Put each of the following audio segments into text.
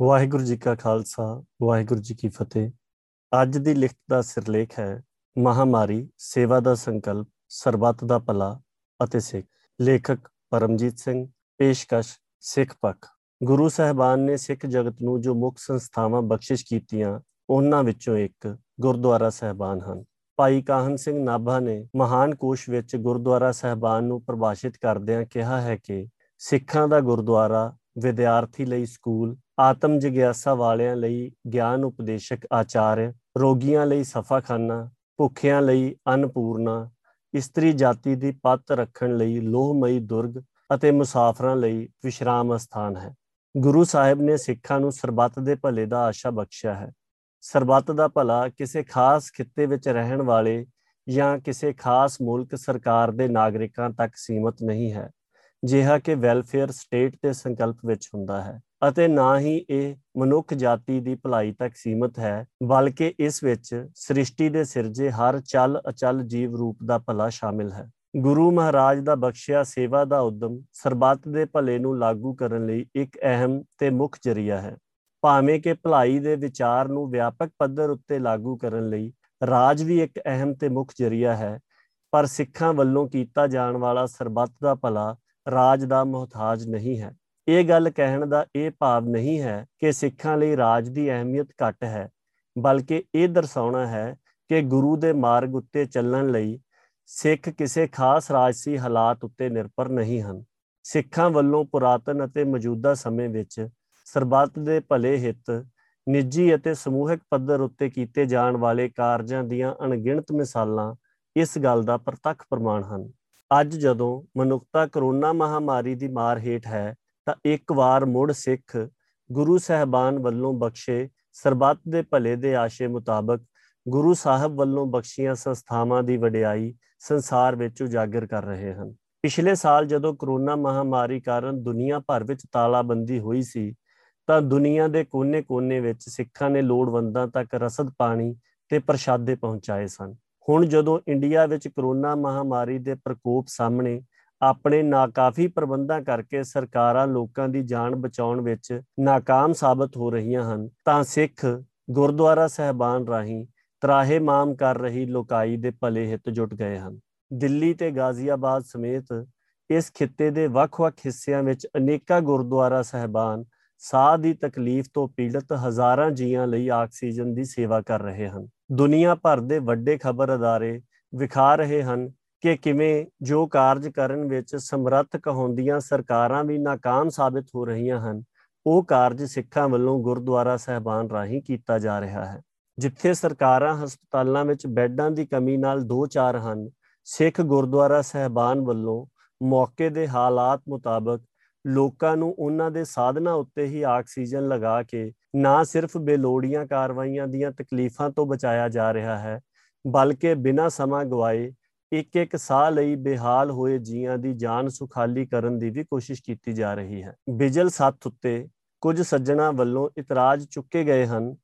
ਵਾਹਿਗੁਰੂ ਜੀ ਕਾ ਖਾਲਸਾ, ਵਾਹਿਗੁਰੂ ਜੀ ਕੀ ਫਤਿਹ। ਅੱਜ ਦੀ ਲਿਖਤ ਦਾ ਸਿਰਲੇਖ ਹੈ, ਮਹਾਮਾਰੀ, ਸੇਵਾ ਦਾ ਸੰਕਲਪ, ਸਰਬੱਤ ਦਾ ਭਲਾ ਅਤੇ ਸਿੱਖ। ਲੇਖਕ ਪਰਮਜੀਤ ਸਿੰਘ, ਪੇਸ਼ਕਸ਼, ਸਿੱਖ ਪੱਖ। ਗੁਰੂ ਸਾਹਿਬਾਨ ਨੇ ਸਿੱਖ ਜਗਤ ਨੂੰ ਜੋ ਮੁੱਖ ਸੰਸਥਾਵਾਂ ਬਖਸ਼ਿਸ਼ ਕੀਤੀਆਂ, ਉਹਨਾਂ ਵਿੱਚੋਂ ਇੱਕ ਗੁਰਦੁਆਰਾ ਸਾਹਿਬਾਨ ਹਨ। ਭਾਈ ਕਾਹਨ ਸਿੰਘ ਨਾਭਾ ਨੇ ਮਹਾਨ ਕੋਸ਼ ਵਿੱਚ ਗੁਰਦੁਆਰਾ ਸਾਹਿਬਾਨ ਨੂੰ ਪ੍ਰਭਾਸ਼ਿਤ ਕਰਦਿਆਂ ਕਿਹਾ ਹੈ ਕਿ ਸਿੱਖਾਂ ਦਾ ਗੁਰਦੁਆਰਾ ਵਿਦਿਆਰਥੀ ਲਈ ਸਕੂਲ ਆਤਮ ਜਿਗਿਆਸਾ ਵਾਲਿਆਂ ਲਈ ਗਿਆਨ ਉਪਦੇਸ਼ਕ ਆਚਾਰਯ ਰੋਗੀਆਂ ਲਈ ਸਫਾਖਾਨਾ, ਭੁੱਖਿਆਂ ਲਈ ਅਨਪੂਰਨਾ, ਇਸਤਰੀ ਜਾਤੀ ਦੀ ਪੱਤ ਰੱਖਣ ਲਈ ਲੋਹਮਈ ਦੁਰਗ ਅਤੇ ਮੁਸਾਫਰਾਂ ਲਈ ਵਿਸ਼ਰਾਮ ਸਥਾਨ ਹੈ। ਗੁਰੂ ਸਾਹਿਬ ਨੇ ਸਿੱਖਾਂ ਨੂੰ ਸਰਬੱਤ ਦੇ ਭਲੇ ਦਾ ਆਸ਼ਾ ਬਖਸ਼ਿਆ ਹੈ। ਸਰਬੱਤ ਦਾ ਭਲਾ ਕਿਸੇ ਖਾਸ ਖਿੱਤੇ ਵਿੱਚ ਰਹਿਣ ਵਾਲੇ ਜਾਂ ਕਿਸੇ ਖਾਸ ਮੁਲਕ ਸਰਕਾਰ ਦੇ ਨਾਗਰਿਕਾਂ ਤੱਕ ਸੀਮਤ ਨਹੀਂ ਹੈ, ਜਿਹਾ ਕਿ ਵੈਲਫੇਅਰ ਸਟੇਟ ਦੇ ਸੰਕਲਪ ਵਿੱਚ ਹੁੰਦਾ ਹੈ। ਅਤੇ ਨਾ ਹੀ ਇਹ ਮਨੁੱਖ ਜਾਤੀ ਦੀ ਭਲਾਈ ਤੱਕ ਸੀਮਤ ਹੈ, ਬਲਕਿ ਇਸ ਵਿੱਚ ਸ੍ਰਿਸ਼ਟੀ ਦੇ ਸਿਰਜੇ ਹਰ ਚੱਲ ਅਚਲ ਜੀਵ ਰੂਪ ਦਾ ਭਲਾ ਸ਼ਾਮਿਲ ਹੈ। ਗੁਰੂ ਮਹਾਰਾਜ ਦਾ ਬਖਸ਼ਿਆ ਸੇਵਾ ਦਾ ਉਦਮ ਸਰਬੱਤ ਦੇ ਭਲੇ ਨੂੰ ਲਾਗੂ ਕਰਨ ਲਈ ਇੱਕ ਅਹਿਮ ਤੇ ਮੁੱਖ ਜਰੀਆ ਹੈ। ਭਾਵੇਂ ਕਿ ਭਲਾਈ ਦੇ ਵਿਚਾਰ ਨੂੰ ਵਿਆਪਕ ਪੱਧਰ ਉੱਤੇ ਲਾਗੂ ਕਰਨ ਲਈ ਰਾਜ ਵੀ ਇੱਕ ਅਹਿਮ ਤੇ ਮੁੱਖ ਜਰੀਆ ਹੈ, ਪਰ ਸਿੱਖਾਂ ਵੱਲੋਂ ਕੀਤਾ ਜਾਣ ਵਾਲਾ ਸਰਬੱਤ ਦਾ ਭਲਾ ਰਾਜ ਦਾ ਮੁਹਤਾਜ ਨਹੀਂ ਹੈ। ਇਹ ਗੱਲ ਕਹਿਣ ਦਾ ਇਹ ਭਾਵ ਨਹੀਂ ਹੈ ਕਿ ਸਿੱਖਾਂ ਲਈ ਰਾਜ ਦੀ ਅਹਿਮੀਅਤ ਘੱਟ ਹੈ, ਬਲਕਿ ਇਹ ਦਰਸਾਉਣਾ ਹੈ ਕਿ ਗੁਰੂ ਦੇ ਮਾਰਗ ਉੱਤੇ ਚੱਲਣ ਲਈ ਸਿੱਖ ਕਿਸੇ ਖਾਸ ਰਾਜਸੀ ਹਾਲਾਤ ਉੱਤੇ ਨਿਰਭਰ ਨਹੀਂ ਹਨ। ਸਿੱਖਾਂ ਵੱਲੋਂ ਪੁਰਾਤਨ ਅਤੇ ਮੌਜੂਦਾ ਸਮੇਂ ਵਿੱਚ ਸਰਬੱਤ ਦੇ ਭਲੇ ਹਿੱਤ, ਨਿੱਜੀ ਅਤੇ ਸਮੂਹਿਕ ਪੱਧਰ ਉੱਤੇ ਕੀਤੇ ਜਾਣ ਵਾਲੇ ਕਾਰਜਾਂ ਦੀਆਂ ਅਣਗਿਣਤ ਮਿਸਾਲਾਂ ਇਸ ਗੱਲ ਦਾ ਪ੍ਰਤੱਖ ਪ੍ਰਮਾਣ ਹਨ। ਅੱਜ ਜਦੋਂ ਮਨੁੱਖਤਾ ਕਰੋਨਾ ਮਹਾਮਾਰੀ ਦੀ ਮਾਰ ਹੇਠ ਹੈ ਤਾਂ ਇੱਕ ਵਾਰ ਮੁੜ ਸਿੱਖ ਗੁਰੂ ਸਹਿਬਾਨ ਵੱਲੋਂ ਬਖਸ਼ੇ ਸਰਬੱਤ ਦੇ ਭਲੇ ਦੇ ਆਸ਼ੇ ਮੁਤਾਬਕ ਗੁਰੂ ਸਾਹਿਬ ਵੱਲੋਂ ਬਖਸ਼ੀਆਂ ਸੰਸਥਾਵਾਂ ਦੀ ਵਡਿਆਈ ਸੰਸਾਰ ਵਿੱਚ ਉਜਾਗਰ ਕਰ ਰਹੇ ਹਨ। ਪਿਛਲੇ ਸਾਲ ਜਦੋਂ ਕਰੋਨਾ ਮਹਾਮਾਰੀ ਕਾਰਨ ਦੁਨੀਆ ਭਰ ਵਿੱਚ ਤਾਲਾਬੰਦੀ ਹੋਈ ਸੀ, ਤਾਂ ਦੁਨੀਆ ਦੇ ਕੋਨੇ-ਕੋਨੇ ਵਿੱਚ ਸਿੱਖਾਂ ਨੇ ਲੋੜਵੰਦਾਂ ਤੱਕ ਰਸਦ ਪਾਣੀ ਤੇ ਪ੍ਰਸ਼ਾਦੇ ਪਹੁੰਚਾਏ ਸਨ। ਹੁਣ ਜਦੋਂ ਇੰਡੀਆ ਵਿੱਚ ਕਰੋਨਾ ਮਹਾਮਾਰੀ ਦੇ ਪ੍ਰਕੋਪ ਸਾਹਮਣੇ ਆਪਣੇ ਨਾਕਾਫੀ ਪ੍ਰਬੰਧਾਂ ਕਰਕੇ ਸਰਕਾਰਾਂ ਲੋਕਾਂ ਦੀ ਜਾਨ ਬਚਾਉਣ ਵਿੱਚ ناکਾਮ ਸਾਬਤ ਹੋ ਰਹੀਆਂ ਹਨ, ਤਾਂ ਸਿੱਖ ਗੁਰਦੁਆਰਾ ਸਹਿਬਾਨ ਰਾਹੀਂ ਤਰਾਹੇ ਮਾਮ ਕਰ ਰਹੀ ਲੋਕਾਈ ਦੇ ਭਲੇ ਹਿੱਤ ਜੁਟ ਗਏ ਹਨ। ਦਿੱਲੀ ਤੇ ਗਾਜ਼ੀਆਬਾਦ ਸਮੇਤ ਇਸ ਖਿੱਤੇ ਦੇ ਵੱਖ-ਵੱਖ ਹਿੱਸਿਆਂ ਵਿੱਚ ਅਨੇਕਾਂ ਗੁਰਦੁਆਰਾ ਸਹਿਬਾਨ ਸਾਹ ਦੀ ਤਕਲੀਫ ਤੋਂ ਪੀੜਤ ਹਜ਼ਾਰਾਂ ਜੀਆਂ ਲਈ ਆਕਸੀਜਨ ਦੀ ਸੇਵਾ ਕਰ ਰਹੇ ਹਨ। ਦੁਨੀਆ ਭਰ ਦੇ ਵੱਡੇ ਖਬਰ ਅਦਾਰੇ ਵਿਖਾ ਰਹੇ ਹਨ ਕਿ ਕਿਵੇਂ ਜੋ ਕਾਰਜ ਕਰਨ ਵਿੱਚ ਸਮਰੱਥ ਕਹਾਉਂਦੀਆਂ ਸਰਕਾਰਾਂ ਵੀ ناਕਾਮ ਸਾਬਤ ਹੋ ਰਹੀਆਂ ਹਨ, ਉਹ ਕਾਰਜ ਸਿੱਖਾਂ ਵੱਲੋਂ ਗੁਰਦੁਆਰਾ ਸਹਿਬਾਨ ਰਾਹੀਂ ਕੀਤਾ ਜਾ ਰਿਹਾ ਹੈ, ਜਿੱਥੇ ਸਰਕਾਰਾਂ ਹਸਪਤਾਲਾਂ ਵਿੱਚ ਬੈੱਡਾਂ ਦੀ ਕਮੀ ਨਾਲ ਦੋ ਚਾਰ ਹਨ, ਸਿੱਖ ਗੁਰਦੁਆਰਾ ਸਹਿਬਾਨ ਵੱਲੋਂ ਮੌਕੇ ਦੇ ਹਾਲਾਤ ਮੁਤਾਬਕ ਲੋਕਾਂ ਨੂੰ ਉਹਨਾਂ ਦੇ ਸਾਧਨਾ ਉੱਤੇ ਹੀ ਆਕਸੀਜਨ ਲਗਾ ਕੇ ਨਾ ਸਿਰਫ ਬੇਲੋੜੀਆਂ ਕਾਰਵਾਈਆਂ ਦੀਆਂ ਤਕਲੀਫਾਂ ਤੋਂ ਬਚਾਇਆ ਜਾ ਰਿਹਾ ਹੈ, ਬਲਕਿ ਬਿਨਾਂ ਸਮਾਂ ਗਵਾਏ ਇੱਕ ਇੱਕ ਸਾਹ ਲਈ ਬੇਹਾਲ ਹੋਏ ਜੀਆਂ ਦੀ ਜਾਨ ਸੁਖਾਲੀ ਕਰਨ ਦੀ ਵੀ ਕੋਸ਼ਿਸ਼ ਕੀਤੀ ਜਾ ਰਹੀ ਹੈ। ਬਿਜਲ ਸੱਤ ਉੱਤੇ ਕੁਝ ਸੱਜਣਾ ਵੱਲੋਂ ਇਤਰਾਜ਼ ਚੁੱਕੇ ਗਏ ਹਨ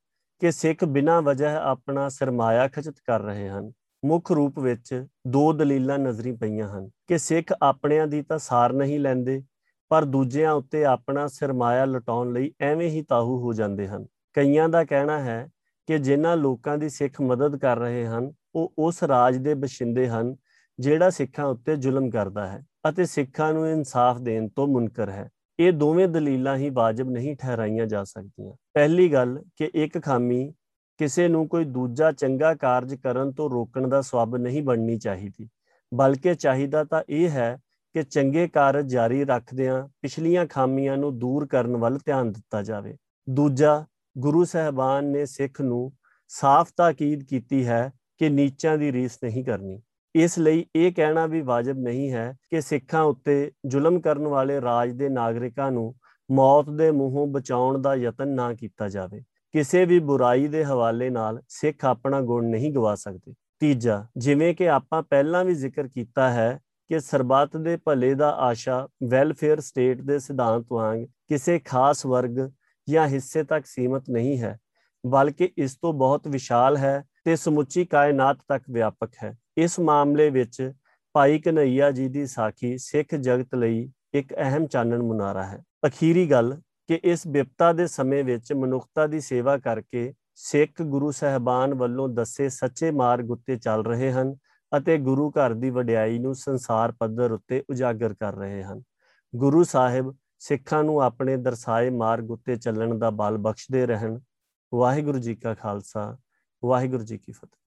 ਕਿ ਸਿੱਖ ਬਿਨਾਂ ਵਜ੍ਹਾ ਆਪਣਾ ਸਰਮਾਇਆ ਖਚਤ ਕਰ ਰਹੇ ਹਨ। ਮੁੱਖ ਰੂਪ ਵਿੱਚ ਦੋ ਦਲੀਲਾਂ ਨਜ਼ਰੀ ਪਈਆਂ ਹਨ ਕਿ ਸਿੱਖ ਆਪਣਿਆਂ ਦੀ ਤਾਂ ਸਾਰ ਨਹੀਂ ਲੈਂਦੇ, ਪਰ ਦੂਜਿਆਂ ਉੱਤੇ ਆਪਣਾ ਸਰਮਾਇਆ ਲਟਾਉਣ ਲਈ ਐਵੇਂ ਹੀ ਤਾਹੂ ਹੋ ਜਾਂਦੇ ਹਨ। ਕਈਆਂ ਦਾ ਕਹਿਣਾ ਹੈ ਕਿ ਜਿਨ੍ਹਾਂ ਲੋਕਾਂ ਦੀ ਸਿੱਖ ਮਦਦ ਕਰ ਰਹੇ ਹਨ, ਉਹ ਉਸ ਰਾਜ ਦੇ ਬਸ਼ਿੰਦੇ ਹਨ, ਜਿਹੜਾ ਸਿੱਖਾਂ ਉੱਤੇ ਜ਼ੁਲਮ ਕਰਦਾ ਹੈ ਅਤੇ ਸਿੱਖਾਂ ਨੂੰ ਇਨਸਾਫ ਦੇਣ ਤੋਂ ਮੁਨਕਰ ਹੈ। ਇਹ ਦੋਵੇਂ ਦਲੀਲਾਂ ਹੀ ਵਾਜਬ ਨਹੀਂ ਠਹਿਰਾਈਆਂ ਜਾ ਸਕਦੀਆਂ। ਪਹਿਲੀ ਗੱਲ ਕਿ ਇੱਕ ਖਾਮੀ ਕਿਸੇ ਨੂੰ ਕੋਈ ਦੂਜਾ ਚੰਗਾ ਕਾਰਜ ਕਰਨ ਤੋਂ ਰੋਕਣ ਦਾ ਸਵਾਬ ਨਹੀਂ ਬਣਨੀ ਚਾਹੀਦੀ, ਬਲਕਿ ਚਾਹੀਦਾ ਤਾਂ ਇਹ ਹੈ ਕਿ ਚੰਗੇ ਕਾਰਜ ਜਾਰੀ ਰੱਖਦਿਆਂ ਪਿਛਲੀਆਂ ਖਾਮੀਆਂ ਨੂੰ ਦੂਰ ਕਰਨ ਵੱਲ ਧਿਆਨ ਦਿੱਤਾ ਜਾਵੇ। ਦੂਜਾ ਗੁਰੂ ਸਾਹਿਬਾਨ ਨੇ ਸਿੱਖ ਨੂੰ ਸਾਫ਼ ਤਾਕੀਦ ਕੀਤੀ ਹੈ ਕਿ ਨੀਚਾਂ ਦੀ ਰੀਸ ਨਹੀਂ ਕਰਨੀ। ਇਸ ਲਈ ਇਹ ਕਹਿਣਾ ਵੀ ਵਾਜਬ ਨਹੀਂ ਹੈ ਕਿ ਸਿੱਖਾਂ ਉੱਤੇ ਜ਼ੁਲਮ ਕਰਨ ਵਾਲੇ ਰਾਜ ਦੇ ਨਾਗਰਿਕਾਂ ਨੂੰ ਮੌਤ ਦੇ ਮੂੰਹੋਂ ਬਚਾਉਣ ਦਾ ਯਤਨ ਨਾ ਕੀਤਾ ਜਾਵੇ। ਕਿਸੇ ਵੀ ਬੁਰਾਈ ਦੇ ਹਵਾਲੇ ਨਾਲ ਸਿੱਖ ਆਪਣਾ ਗੁਣ ਨਹੀਂ ਗਵਾ ਸਕਦੇ। ਤੀਜਾ, ਜਿਵੇਂ ਕਿ ਆਪਾਂ ਪਹਿਲਾਂ ਵੀ ਜ਼ਿਕਰ ਕੀਤਾ ਹੈ ਕਿ ਸਰਬੱਤ ਦੇ ਭਲੇ ਦਾ ਆਸ਼ਾ ਵੈਲਫੇਅਰ ਸਟੇਟ ਦੇ ਸਿਧਾਂਤ ਵਾਂਗ ਕਿਸੇ ਖਾਸ ਵਰਗ ਜਾਂ ਹਿੱਸੇ ਤੱਕ ਸੀਮਤ ਨਹੀਂ ਹੈ, ਬਲਕਿ ਇਸ ਤੋਂ ਬਹੁਤ ਵਿਸ਼ਾਲ ਹੈ ਤੇ ਸਮੁੱਚੀ ਕਾਇਨਾਤ ਤੱਕ ਵਿਆਪਕ ਹੈ। ਇਸ ਮਾਮਲੇ ਵਿੱਚ ਭਾਈ ਕਨਈਆ ਜੀ ਦੀ ਸਾਖੀ ਸਿੱਖ ਜਗਤ ਲਈ ਇੱਕ ਅਹਿਮ ਚਾਨਣ ਮੁਨਾਰਾ ਹੈ। ਅਖੀਰੀ ਗੱਲ ਕਿ ਇਸ ਵਿਪਤਾ ਦੇ ਸਮੇਂ ਵਿੱਚ ਮਨੁੱਖਤਾ ਦੀ ਸੇਵਾ ਕਰਕੇ ਸਿੱਖ ਗੁਰੂ ਸਹਿਬਾਨ ਵੱਲੋਂ ਦੱਸੇ ਸੱਚੇ ਮਾਰਗ ਉੱਤੇ ਚੱਲ ਰਹੇ ਹਨ ਅਤੇ ਗੁਰੂ ਘਰ ਦੀ ਵਡਿਆਈ ਨੂੰ ਸੰਸਾਰ ਪੱਧਰ ਉੱਤੇ ਉਜਾਗਰ ਕਰ ਰਹੇ ਹਨ। ਗੁਰੂ ਸਾਹਿਬ ਸਿੱਖਾਂ ਨੂੰ ਆਪਣੇ ਦਰਸਾਏ ਮਾਰਗ ਉੱਤੇ ਚੱਲਣ ਦਾ ਬਲ ਬਖਸ਼ਦੇ ਰਹਿਣ। ਵਾਹਿਗੁਰੂ ਜੀ ਕਾ ਖਾਲਸਾ, ਵਾਹਿਗੁਰੂ ਜੀ ਕੀ ਫਤਿਹ।